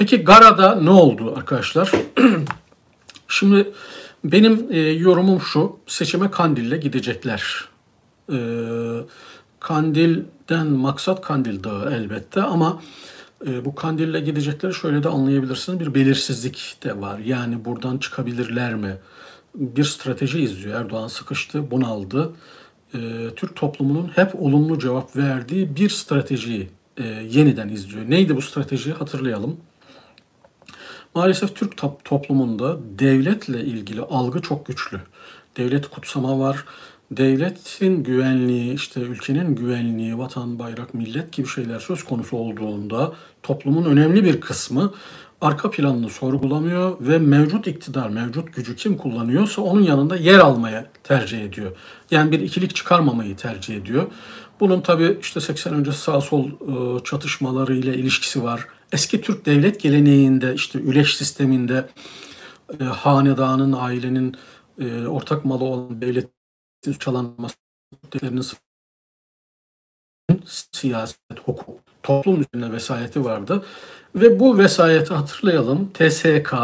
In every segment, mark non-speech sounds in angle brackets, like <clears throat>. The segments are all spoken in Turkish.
Peki Gara'da ne oldu arkadaşlar? <clears throat> Şimdi benim e, yorumum şu, seçime Kandil'le gidecekler. E, Kandil'den maksat Kandil Dağı elbette ama e, bu Kandil'le gidecekleri şöyle de anlayabilirsiniz. Bir belirsizlik de var. Yani buradan çıkabilirler mi? Bir strateji izliyor. Erdoğan sıkıştı, bunaldı. E, Türk toplumunun hep olumlu cevap verdiği bir stratejiyi e, yeniden izliyor. Neydi bu strateji? Hatırlayalım. Maalesef Türk toplumunda devletle ilgili algı çok güçlü. Devlet kutsama var. Devletin güvenliği, işte ülkenin güvenliği, vatan, bayrak, millet gibi şeyler söz konusu olduğunda toplumun önemli bir kısmı arka planını sorgulamıyor ve mevcut iktidar, mevcut gücü kim kullanıyorsa onun yanında yer almaya tercih ediyor. Yani bir ikilik çıkarmamayı tercih ediyor. Bunun tabi işte 80 öncesi sağ sol ıı, çatışmaları ile ilişkisi var eski Türk devlet geleneğinde işte üleş sisteminde e, hanedanın, ailenin e, ortak malı olan devletin çalanması, siyaset, hukuk, toplum üzerine vesayeti vardı. Ve bu vesayeti hatırlayalım. TSK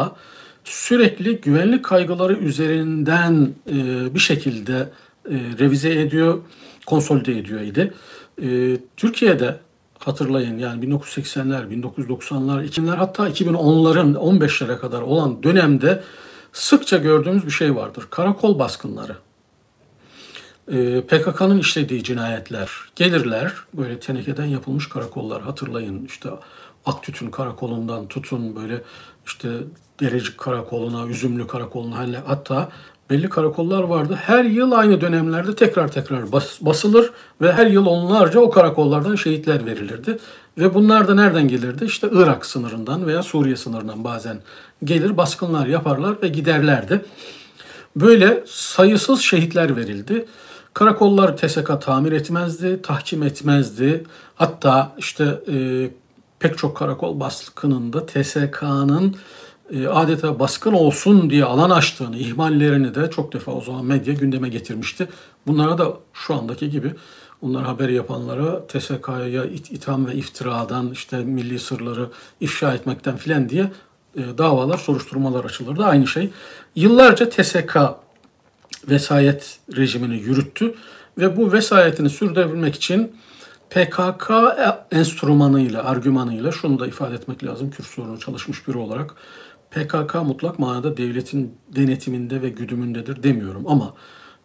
sürekli güvenlik kaygıları üzerinden e, bir şekilde e, revize ediyor, konsolide ediyor idi. E, Türkiye'de hatırlayın yani 1980'ler, 1990'lar, 2000'ler hatta 2010'ların 15'lere kadar olan dönemde sıkça gördüğümüz bir şey vardır. Karakol baskınları. Ee, PKK'nın işlediği cinayetler. Gelirler böyle tenekeden yapılmış karakollar hatırlayın işte Aktütün karakolundan tutun böyle işte Derecik karakoluna, Üzümlü karakoluna hatta belli karakollar vardı. Her yıl aynı dönemlerde tekrar tekrar bas, basılır ve her yıl onlarca o karakollardan şehitler verilirdi. Ve bunlar da nereden gelirdi? İşte Irak sınırından veya Suriye sınırından bazen gelir baskınlar yaparlar ve giderlerdi. Böyle sayısız şehitler verildi. Karakollar TSK tamir etmezdi, tahkim etmezdi. Hatta işte e, pek çok karakol baskınında TSK'nın adeta baskın olsun diye alan açtığını, ihmallerini de çok defa o zaman medya gündeme getirmişti. Bunlara da şu andaki gibi onlar haber yapanlara TSK'ya it itham ve iftiradan işte milli sırları ifşa etmekten filan diye e, davalar, soruşturmalar açılırdı. Aynı şey. Yıllarca TSK vesayet rejimini yürüttü ve bu vesayetini sürdürebilmek için PKK enstrümanıyla, argümanıyla şunu da ifade etmek lazım. Sorunu çalışmış biri olarak PKK mutlak manada devletin denetiminde ve güdümündedir demiyorum ama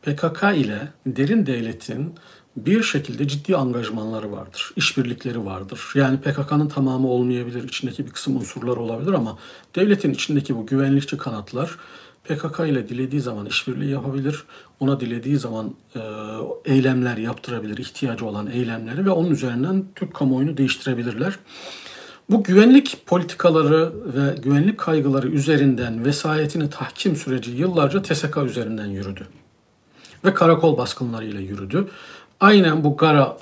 PKK ile derin devletin bir şekilde ciddi angajmanları vardır, işbirlikleri vardır. Yani PKK'nın tamamı olmayabilir, içindeki bir kısım unsurlar olabilir ama devletin içindeki bu güvenlikçi kanatlar PKK ile dilediği zaman işbirliği yapabilir, ona dilediği zaman e, eylemler yaptırabilir, ihtiyacı olan eylemleri ve onun üzerinden Türk kamuoyunu değiştirebilirler. Bu güvenlik politikaları ve güvenlik kaygıları üzerinden vesayetini tahkim süreci yıllarca TSK üzerinden yürüdü. Ve karakol baskınlarıyla yürüdü. Aynen bu Gara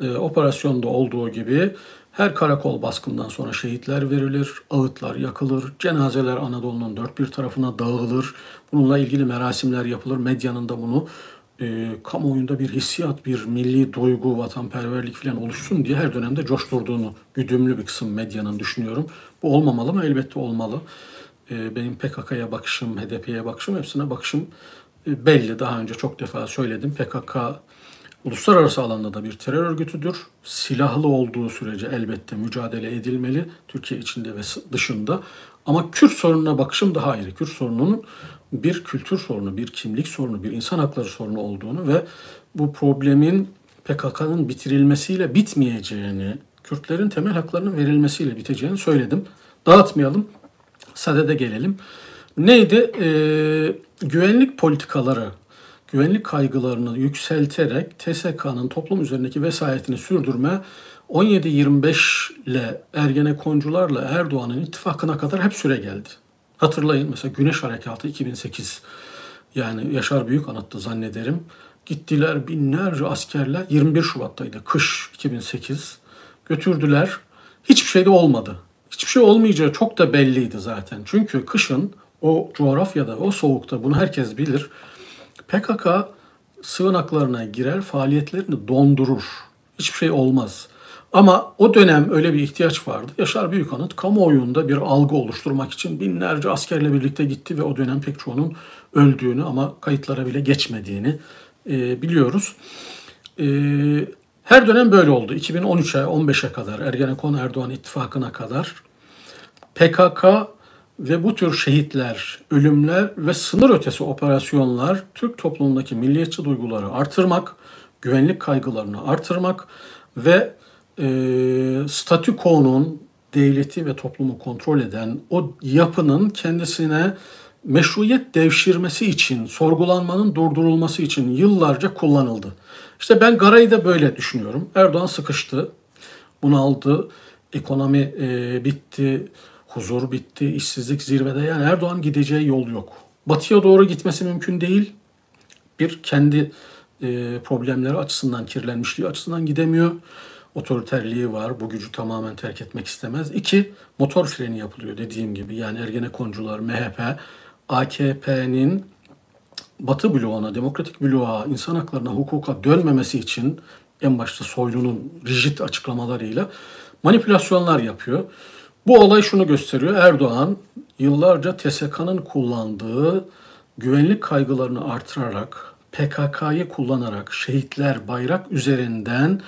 e, operasyonda olduğu gibi her karakol baskından sonra şehitler verilir, ağıtlar yakılır, cenazeler Anadolu'nun dört bir tarafına dağılır. Bununla ilgili merasimler yapılır. Medyanın da bunu e, kamuoyunda bir hissiyat, bir milli duygu, vatanperverlik falan oluşsun diye her dönemde coşturduğunu güdümlü bir kısım medyanın düşünüyorum. Bu olmamalı mı? Elbette olmalı. E, benim PKK'ya bakışım, HDP'ye bakışım, hepsine bakışım e, belli. Daha önce çok defa söyledim. PKK uluslararası alanda da bir terör örgütüdür. Silahlı olduğu sürece elbette mücadele edilmeli. Türkiye içinde ve dışında. Ama Kürt sorununa bakışım daha ayrı. Kürt sorununun bir kültür sorunu, bir kimlik sorunu, bir insan hakları sorunu olduğunu ve bu problemin PKK'nın bitirilmesiyle bitmeyeceğini, Kürtlerin temel haklarının verilmesiyle biteceğini söyledim. Dağıtmayalım, sadede gelelim. Neydi? Ee, güvenlik politikaları, güvenlik kaygılarını yükselterek TSK'nın toplum üzerindeki vesayetini sürdürme 17-25 ile Ergenekoncularla Erdoğan'ın ittifakına kadar hep süre geldi. Hatırlayın mesela Güneş Harekatı 2008 yani Yaşar Büyük anlattı zannederim. Gittiler binlerce askerle 21 Şubat'taydı kış 2008 götürdüler. Hiçbir şey de olmadı. Hiçbir şey olmayacağı çok da belliydi zaten. Çünkü kışın o coğrafyada, o soğukta bunu herkes bilir. PKK sığınaklarına girer, faaliyetlerini dondurur. Hiçbir şey olmaz. Ama o dönem öyle bir ihtiyaç vardı. Yaşar Büyükanıt kamuoyunda bir algı oluşturmak için binlerce askerle birlikte gitti ve o dönem pek çoğunun öldüğünü ama kayıtlara bile geçmediğini e, biliyoruz. E, her dönem böyle oldu. 2013'e 15'e kadar Ergenekon Erdoğan ittifakına kadar PKK ve bu tür şehitler, ölümler ve sınır ötesi operasyonlar Türk toplumundaki milliyetçi duyguları artırmak, güvenlik kaygılarını artırmak ve e, statükonun devleti ve toplumu kontrol eden o yapının kendisine meşruiyet devşirmesi için, sorgulanmanın durdurulması için yıllarca kullanıldı. İşte ben Garay'ı da böyle düşünüyorum. Erdoğan sıkıştı, bunaldı, ekonomi e, bitti, huzur bitti, işsizlik zirvede. Yani Erdoğan gideceği yol yok. Batıya doğru gitmesi mümkün değil. Bir, kendi e, problemleri açısından, kirlenmişliği açısından gidemiyor. Otoriterliği var, bu gücü tamamen terk etmek istemez. İki, motor freni yapılıyor dediğim gibi. Yani Ergenekoncular, MHP, AKP'nin Batı bloğuna, demokratik bloğa, insan haklarına, hukuka dönmemesi için en başta Soylu'nun rigid açıklamalarıyla manipülasyonlar yapıyor. Bu olay şunu gösteriyor. Erdoğan yıllarca TSK'nın kullandığı güvenlik kaygılarını artırarak, PKK'yı kullanarak şehitler bayrak üzerinden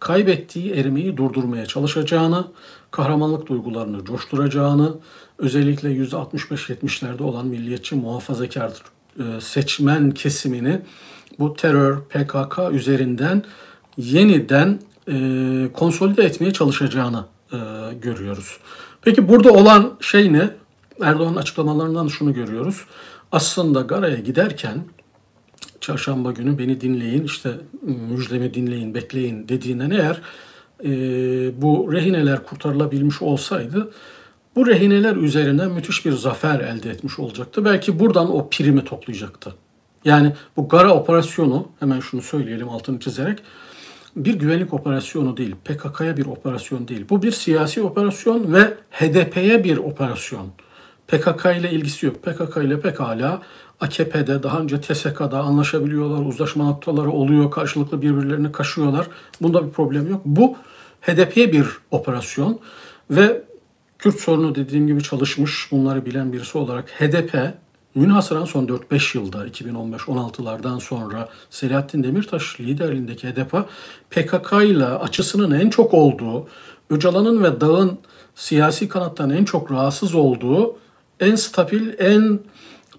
kaybettiği erimeyi durdurmaya çalışacağını, kahramanlık duygularını coşturacağını, özellikle %65-70'lerde olan milliyetçi muhafazakar e, seçmen kesimini bu terör, PKK üzerinden yeniden e, konsolide etmeye çalışacağını e, görüyoruz. Peki burada olan şey ne? Erdoğan'ın açıklamalarından şunu görüyoruz. Aslında Gara'ya giderken çarşamba günü beni dinleyin, işte müjdemi dinleyin, bekleyin dediğinden eğer e, bu rehineler kurtarılabilmiş olsaydı bu rehineler üzerinden müthiş bir zafer elde etmiş olacaktı. Belki buradan o primi toplayacaktı. Yani bu Gara operasyonu hemen şunu söyleyelim altını çizerek bir güvenlik operasyonu değil, PKK'ya bir operasyon değil. Bu bir siyasi operasyon ve HDP'ye bir operasyon. PKK ile ilgisi yok. PKK ile pekala AKP'de daha önce TSK'da anlaşabiliyorlar, uzlaşma noktaları oluyor, karşılıklı birbirlerini kaşıyorlar. Bunda bir problem yok. Bu HDP'ye bir operasyon ve Kürt sorunu dediğim gibi çalışmış, bunları bilen birisi olarak HDP münhasıran son 4-5 yılda 2015-16'lardan sonra Selahattin Demirtaş liderliğindeki HDP PKK ile açısının en çok olduğu, Öcalan'ın ve Dağ'ın siyasi kanattan en çok rahatsız olduğu en stabil, en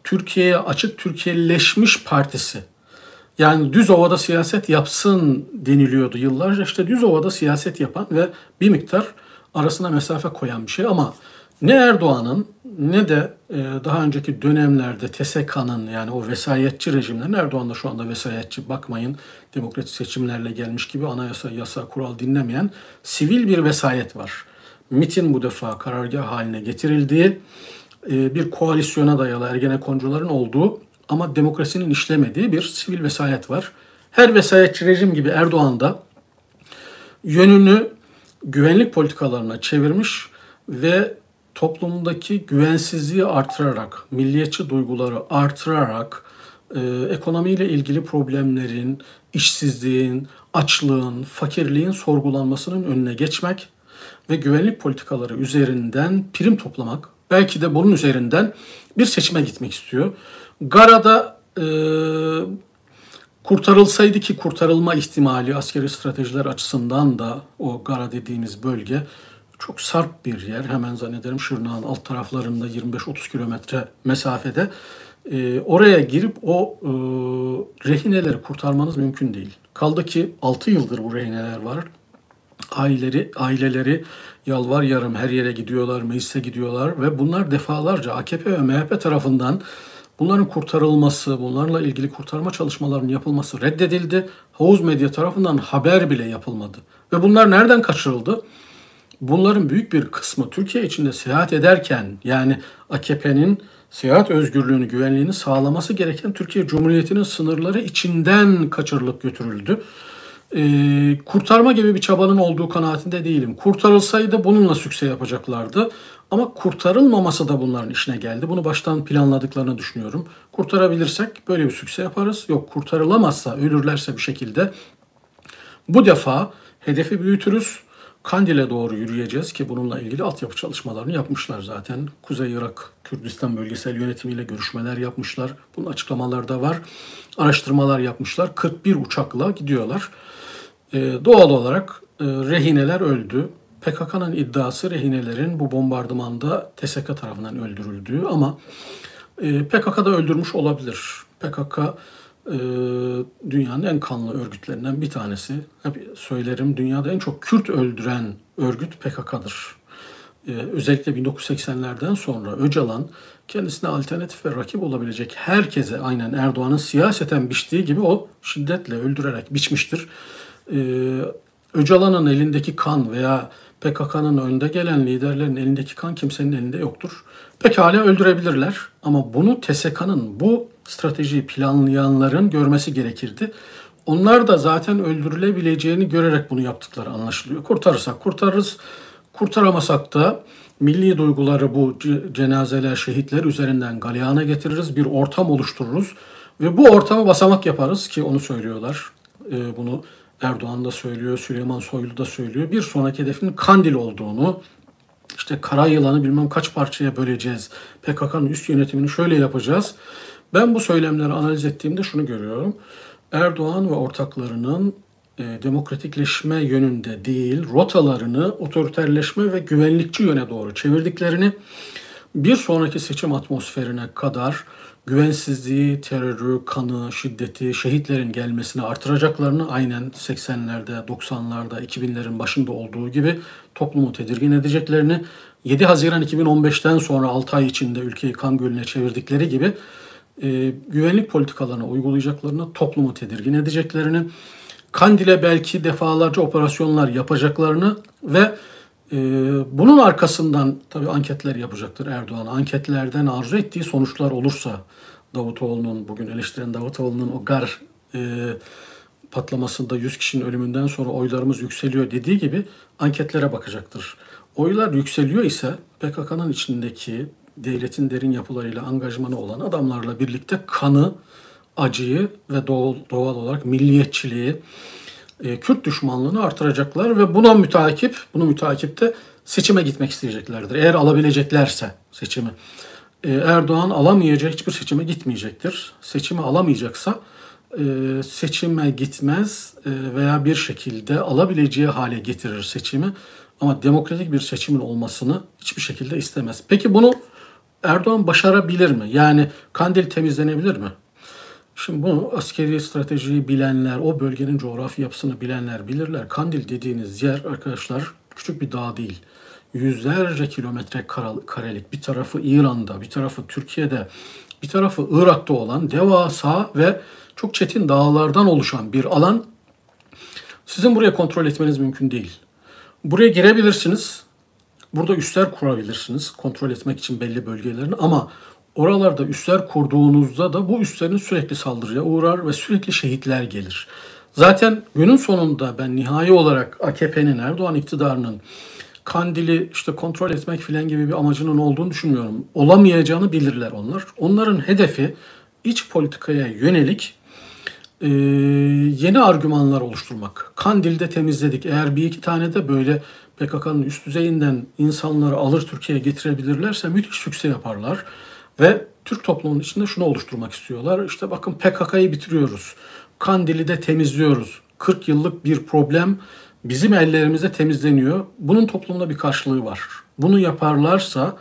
Türkiye'ye açık Türkiye'leşmiş partisi. Yani düz ovada siyaset yapsın deniliyordu yıllarca. İşte düz ovada siyaset yapan ve bir miktar arasına mesafe koyan bir şey ama ne Erdoğan'ın ne de e, daha önceki dönemlerde TSK'nın yani o vesayetçi rejimlerin Erdoğan da şu anda vesayetçi bakmayın demokratik seçimlerle gelmiş gibi anayasa, yasa, kural dinlemeyen sivil bir vesayet var. MIT'in bu defa karargah haline getirildiği bir koalisyona dayalı Ergenekoncuların olduğu ama demokrasinin işlemediği bir sivil vesayet var. Her vesayetçi rejim gibi Erdoğan da yönünü güvenlik politikalarına çevirmiş ve toplumdaki güvensizliği artırarak, milliyetçi duyguları artırarak e, ekonomiyle ilgili problemlerin, işsizliğin, açlığın, fakirliğin sorgulanmasının önüne geçmek ve güvenlik politikaları üzerinden prim toplamak, belki de bunun üzerinden bir seçime gitmek istiyor. Gara'da e, kurtarılsaydı ki kurtarılma ihtimali askeri stratejiler açısından da o Gara dediğimiz bölge çok sarp bir yer. Hemen zannederim Şırnak'ın alt taraflarında 25-30 kilometre mesafede. E, oraya girip o e, rehineleri kurtarmanız mümkün değil. Kaldı ki 6 yıldır bu rehineler var. Aileleri, aileleri yalvar yarım her yere gidiyorlar, meclise gidiyorlar ve bunlar defalarca AKP ve MHP tarafından bunların kurtarılması, bunlarla ilgili kurtarma çalışmalarının yapılması reddedildi. Havuz medya tarafından haber bile yapılmadı. Ve bunlar nereden kaçırıldı? Bunların büyük bir kısmı Türkiye içinde seyahat ederken yani AKP'nin seyahat özgürlüğünü, güvenliğini sağlaması gereken Türkiye Cumhuriyeti'nin sınırları içinden kaçırılıp götürüldü. Ee, kurtarma gibi bir çabanın olduğu kanaatinde değilim. Kurtarılsaydı bununla sükse yapacaklardı. Ama kurtarılmaması da bunların işine geldi. Bunu baştan planladıklarını düşünüyorum. Kurtarabilirsek böyle bir sükse yaparız. Yok kurtarılamazsa, ölürlerse bir şekilde bu defa hedefi büyütürüz Kandil'e doğru yürüyeceğiz ki bununla ilgili altyapı çalışmalarını yapmışlar zaten. Kuzey Irak Kürdistan bölgesel yönetimiyle görüşmeler yapmışlar. Bunun açıklamaları da var. Araştırmalar yapmışlar. 41 uçakla gidiyorlar. Ee, doğal olarak e, rehineler öldü. PKK'nın iddiası rehinelerin bu bombardımanda TSK tarafından öldürüldüğü ama e, PKK da öldürmüş olabilir. PKK e, dünyanın en kanlı örgütlerinden bir tanesi. Hep söylerim dünyada en çok Kürt öldüren örgüt PKK'dır. Özellikle 1980'lerden sonra Öcalan kendisine alternatif ve rakip olabilecek herkese aynen Erdoğan'ın siyaseten biçtiği gibi o şiddetle öldürerek biçmiştir. E, Öcalan'ın elindeki kan veya PKK'nın önde gelen liderlerin elindeki kan kimsenin elinde yoktur. Pekala öldürebilirler ama bunu TSK'nın bu stratejiyi planlayanların görmesi gerekirdi. Onlar da zaten öldürülebileceğini görerek bunu yaptıkları anlaşılıyor. Kurtarırsak kurtarırız, kurtaramasak da milli duyguları bu cenazeler, şehitler üzerinden galeyana getiririz, bir ortam oluştururuz ve bu ortamı basamak yaparız ki onu söylüyorlar. Ee, bunu Erdoğan da söylüyor, Süleyman Soylu da söylüyor. Bir sonraki hedefin Kandil olduğunu, işte kara yılanı bilmem kaç parçaya böleceğiz, PKK'nın üst yönetimini şöyle yapacağız. Ben bu söylemleri analiz ettiğimde şunu görüyorum. Erdoğan ve ortaklarının e, demokratikleşme yönünde değil, rotalarını otoriterleşme ve güvenlikçi yöne doğru çevirdiklerini, bir sonraki seçim atmosferine kadar güvensizliği, terörü, kanı, şiddeti, şehitlerin gelmesini artıracaklarını aynen 80'lerde, 90'larda, 2000'lerin başında olduğu gibi toplumu tedirgin edeceklerini, 7 Haziran 2015'ten sonra 6 ay içinde ülkeyi kan gölüne çevirdikleri gibi e, güvenlik politikalarını uygulayacaklarını, toplumu tedirgin edeceklerini, Kandil'e belki defalarca operasyonlar yapacaklarını ve e, bunun arkasından tabii anketler yapacaktır Erdoğan. Anketlerden arzu ettiği sonuçlar olursa Davutoğlu'nun, bugün eleştiren Davutoğlu'nun o gar e, patlamasında 100 kişinin ölümünden sonra oylarımız yükseliyor dediği gibi anketlere bakacaktır. Oylar yükseliyor ise PKK'nın içindeki devletin derin yapılarıyla angajmanı olan adamlarla birlikte kanı, acıyı ve doğal, doğal olarak milliyetçiliği, e, Kürt düşmanlığını artıracaklar ve buna mütakip, bunu mütakipte seçime gitmek isteyeceklerdir. Eğer alabileceklerse seçimi. E, Erdoğan alamayacak hiçbir seçime gitmeyecektir. Seçimi alamayacaksa e, seçime gitmez veya bir şekilde alabileceği hale getirir seçimi. Ama demokratik bir seçimin olmasını hiçbir şekilde istemez. Peki bunu Erdoğan başarabilir mi? Yani Kandil temizlenebilir mi? Şimdi bunu askeri stratejiyi bilenler, o bölgenin coğrafi yapısını bilenler bilirler. Kandil dediğiniz yer arkadaşlar küçük bir dağ değil. Yüzlerce kilometre karelik bir tarafı İran'da, bir tarafı Türkiye'de, bir tarafı Irak'ta olan devasa ve çok çetin dağlardan oluşan bir alan. Sizin buraya kontrol etmeniz mümkün değil. Buraya girebilirsiniz. Burada üsler kurabilirsiniz kontrol etmek için belli bölgelerini ama oralarda üsler kurduğunuzda da bu üslerin sürekli saldırıya uğrar ve sürekli şehitler gelir. Zaten günün sonunda ben nihai olarak AKP'nin Erdoğan iktidarının Kandil'i işte kontrol etmek filan gibi bir amacının olduğunu düşünmüyorum. Olamayacağını bilirler onlar. Onların hedefi iç politikaya yönelik e, yeni argümanlar oluşturmak. Kandil'de temizledik. Eğer bir iki tane de böyle PKK'nın üst düzeyinden insanları alır Türkiye'ye getirebilirlerse müthiş sükse yaparlar. Ve Türk toplumunun içinde şunu oluşturmak istiyorlar. İşte bakın PKK'yı bitiriyoruz. Kandil'i de temizliyoruz. 40 yıllık bir problem bizim ellerimize temizleniyor. Bunun toplumda bir karşılığı var. Bunu yaparlarsa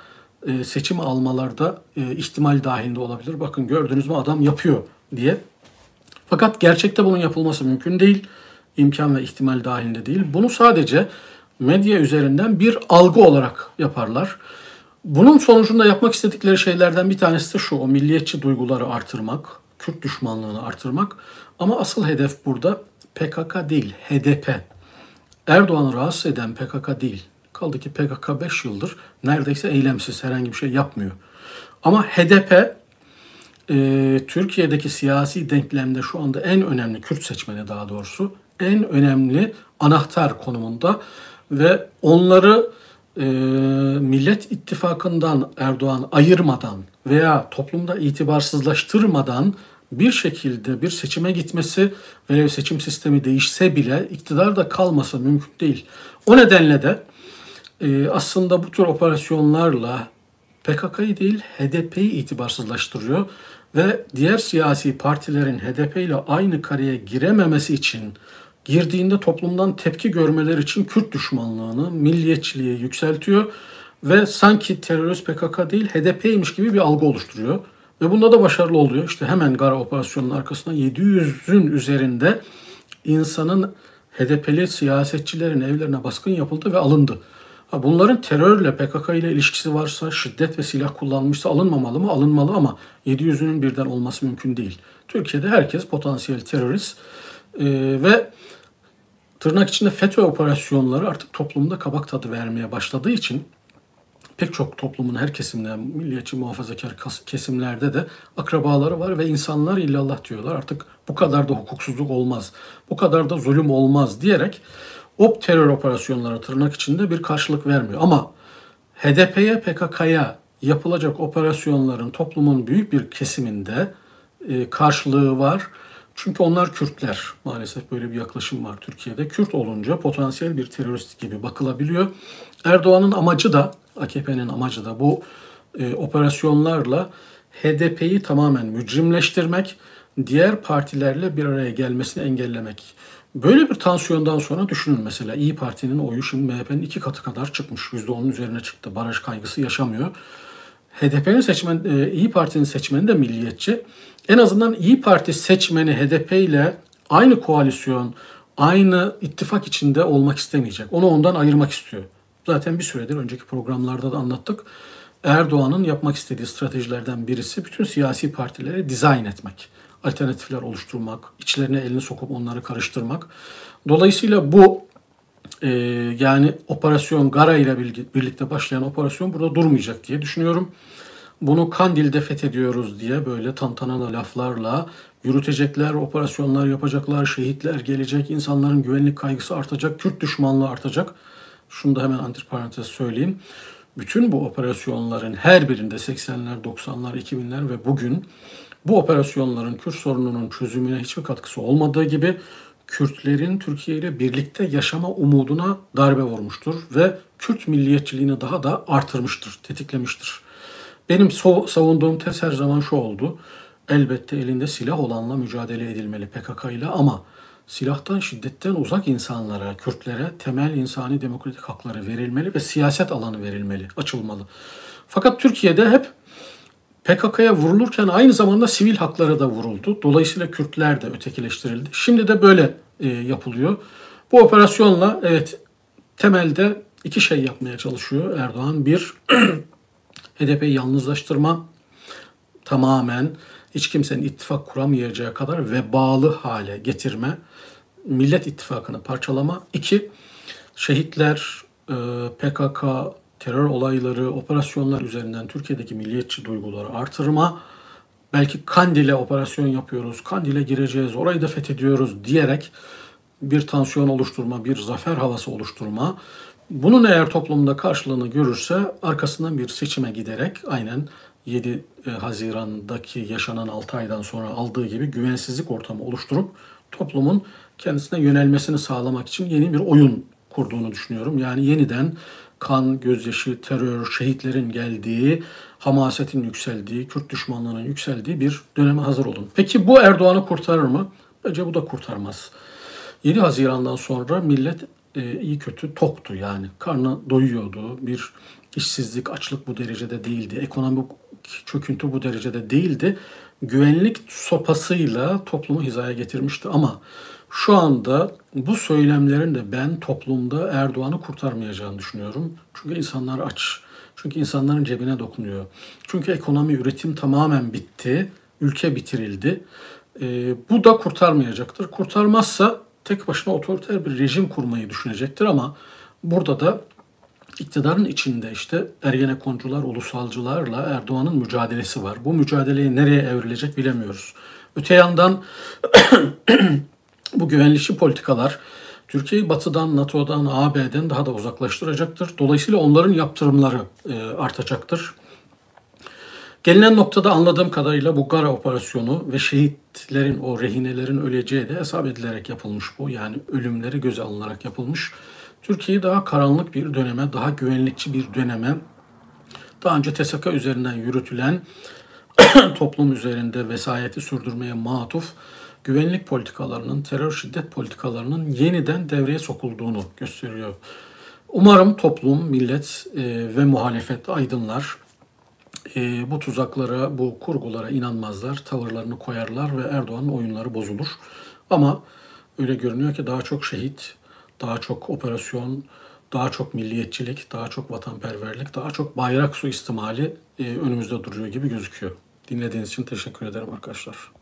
e, seçim almalarda e, ihtimal dahilinde olabilir. Bakın gördünüz mü adam yapıyor diye. Fakat gerçekte bunun yapılması mümkün değil. İmkan ve ihtimal dahilinde değil. Bunu sadece medya üzerinden bir algı olarak yaparlar. Bunun sonucunda yapmak istedikleri şeylerden bir tanesi de şu, o milliyetçi duyguları artırmak, Kürt düşmanlığını artırmak. Ama asıl hedef burada PKK değil, HDP. Erdoğan'ı rahatsız eden PKK değil. Kaldı ki PKK 5 yıldır neredeyse eylemsiz, herhangi bir şey yapmıyor. Ama HDP e, Türkiye'deki siyasi denklemde şu anda en önemli, Kürt seçmeni daha doğrusu, en önemli anahtar konumunda ve onları e, Millet İttifakı'ndan Erdoğan ayırmadan veya toplumda itibarsızlaştırmadan bir şekilde bir seçime gitmesi veya seçim sistemi değişse bile iktidar da kalması mümkün değil. O nedenle de e, aslında bu tür operasyonlarla PKK'yı değil HDP'yi itibarsızlaştırıyor ve diğer siyasi partilerin HDP ile aynı kareye girememesi için girdiğinde toplumdan tepki görmeleri için Kürt düşmanlığını, milliyetçiliği yükseltiyor ve sanki terörist PKK değil HDP'ymiş gibi bir algı oluşturuyor. Ve bunda da başarılı oluyor. İşte hemen Gara operasyonunun arkasında 700'ün üzerinde insanın HDP'li siyasetçilerin evlerine baskın yapıldı ve alındı. Bunların terörle PKK ile ilişkisi varsa, şiddet ve silah kullanmışsa alınmamalı mı? Alınmalı ama 700'ünün birden olması mümkün değil. Türkiye'de herkes potansiyel terörist ee, ve tırnak içinde FETÖ operasyonları artık toplumda kabak tadı vermeye başladığı için pek çok toplumun her kesimde, milliyetçi muhafazakar kesimlerde de akrabaları var ve insanlar illallah diyorlar. Artık bu kadar da hukuksuzluk olmaz, bu kadar da zulüm olmaz diyerek o terör operasyonları tırnak içinde bir karşılık vermiyor. Ama HDP'ye, PKK'ya yapılacak operasyonların toplumun büyük bir kesiminde e, karşılığı var. Çünkü onlar Kürtler. Maalesef böyle bir yaklaşım var Türkiye'de. Kürt olunca potansiyel bir terörist gibi bakılabiliyor. Erdoğan'ın amacı da, AKP'nin amacı da bu e, operasyonlarla HDP'yi tamamen mücrimleştirmek, diğer partilerle bir araya gelmesini engellemek. Böyle bir tansiyondan sonra düşünün mesela İyi Parti'nin oyu şimdi MHP'nin iki katı kadar çıkmış. %10'un üzerine çıktı. Baraj kaygısı yaşamıyor. HDP'nin seçmen, e, İyi Parti'nin seçmeni de milliyetçi. En azından İyi Parti seçmeni HDP ile aynı koalisyon, aynı ittifak içinde olmak istemeyecek. Onu ondan ayırmak istiyor. Zaten bir süredir önceki programlarda da anlattık. Erdoğan'ın yapmak istediği stratejilerden birisi bütün siyasi partileri dizayn etmek alternatifler oluşturmak, içlerine elini sokup onları karıştırmak. Dolayısıyla bu e, yani operasyon Gara ile birlikte başlayan operasyon burada durmayacak diye düşünüyorum. Bunu Kandil'de fethediyoruz diye böyle tantanalı laflarla yürütecekler, operasyonlar yapacaklar, şehitler gelecek, insanların güvenlik kaygısı artacak, Kürt düşmanlığı artacak. Şunu da hemen antiparantez söyleyeyim. Bütün bu operasyonların her birinde 80'ler, 90'lar, 2000'ler ve bugün bu operasyonların Kürt sorununun çözümüne hiçbir katkısı olmadığı gibi Kürtlerin Türkiye ile birlikte yaşama umuduna darbe vurmuştur ve Kürt milliyetçiliğini daha da artırmıştır, tetiklemiştir. Benim savunduğum tez her zaman şu oldu. Elbette elinde silah olanla mücadele edilmeli PKK ile ama silahtan, şiddetten uzak insanlara, Kürtlere temel insani demokratik hakları verilmeli ve siyaset alanı verilmeli, açılmalı. Fakat Türkiye'de hep PKK'ya vurulurken aynı zamanda sivil haklara da vuruldu. Dolayısıyla Kürtler de ötekileştirildi. Şimdi de böyle e, yapılıyor. Bu operasyonla evet temelde iki şey yapmaya çalışıyor Erdoğan. Bir, <clears throat> HDP'yi yalnızlaştırma tamamen hiç kimsenin ittifak kuramayacağı kadar vebalı hale getirme, Millet İttifakı'nı parçalama. İki, şehitler, e, PKK, terör olayları, operasyonlar üzerinden Türkiye'deki milliyetçi duyguları artırma, belki Kandil'e operasyon yapıyoruz, Kandil'e gireceğiz, orayı da fethediyoruz diyerek bir tansiyon oluşturma, bir zafer havası oluşturma. Bunun eğer toplumda karşılığını görürse arkasından bir seçime giderek aynen 7 e, Haziran'daki yaşanan 6 aydan sonra aldığı gibi güvensizlik ortamı oluşturup toplumun kendisine yönelmesini sağlamak için yeni bir oyun kurduğunu düşünüyorum. Yani yeniden kan, gözyaşı, terör, şehitlerin geldiği, hamasetin yükseldiği, Kürt düşmanlığının yükseldiği bir döneme hazır olun. Peki bu Erdoğan'ı kurtarır mı? Bence bu da kurtarmaz. 7 Haziran'dan sonra millet e, iyi kötü toktu yani. Karnı doyuyordu. Bir işsizlik, açlık bu derecede değildi. Ekonomik çöküntü bu derecede değildi. Güvenlik sopasıyla toplumu hizaya getirmişti ama şu anda bu söylemlerin de ben toplumda Erdoğan'ı kurtarmayacağını düşünüyorum. Çünkü insanlar aç. Çünkü insanların cebine dokunuyor. Çünkü ekonomi, üretim tamamen bitti. Ülke bitirildi. E, bu da kurtarmayacaktır. Kurtarmazsa tek başına otoriter bir rejim kurmayı düşünecektir ama burada da iktidarın içinde işte Ergenekoncular, ulusalcılarla Erdoğan'ın mücadelesi var. Bu mücadeleyi nereye evrilecek bilemiyoruz. Öte yandan <clears throat> bu güvenlikçi politikalar Türkiye'yi batıdan, NATO'dan, AB'den daha da uzaklaştıracaktır. Dolayısıyla onların yaptırımları e, artacaktır. Gelinen noktada anladığım kadarıyla bu Gara operasyonu ve şehitlerin, o rehinelerin öleceği de hesap edilerek yapılmış bu. Yani ölümleri göze alınarak yapılmış. Türkiye'yi daha karanlık bir döneme, daha güvenlikçi bir döneme, daha önce TSK üzerinden yürütülen <clears throat> toplum üzerinde vesayeti sürdürmeye matuf güvenlik politikalarının, terör şiddet politikalarının yeniden devreye sokulduğunu gösteriyor. Umarım toplum, millet e, ve muhalefet, aydınlar e, bu tuzaklara, bu kurgulara inanmazlar, tavırlarını koyarlar ve Erdoğan'ın oyunları bozulur. Ama öyle görünüyor ki daha çok şehit, daha çok operasyon, daha çok milliyetçilik, daha çok vatanperverlik, daha çok bayrak suistimali e, önümüzde duruyor gibi gözüküyor. Dinlediğiniz için teşekkür ederim arkadaşlar.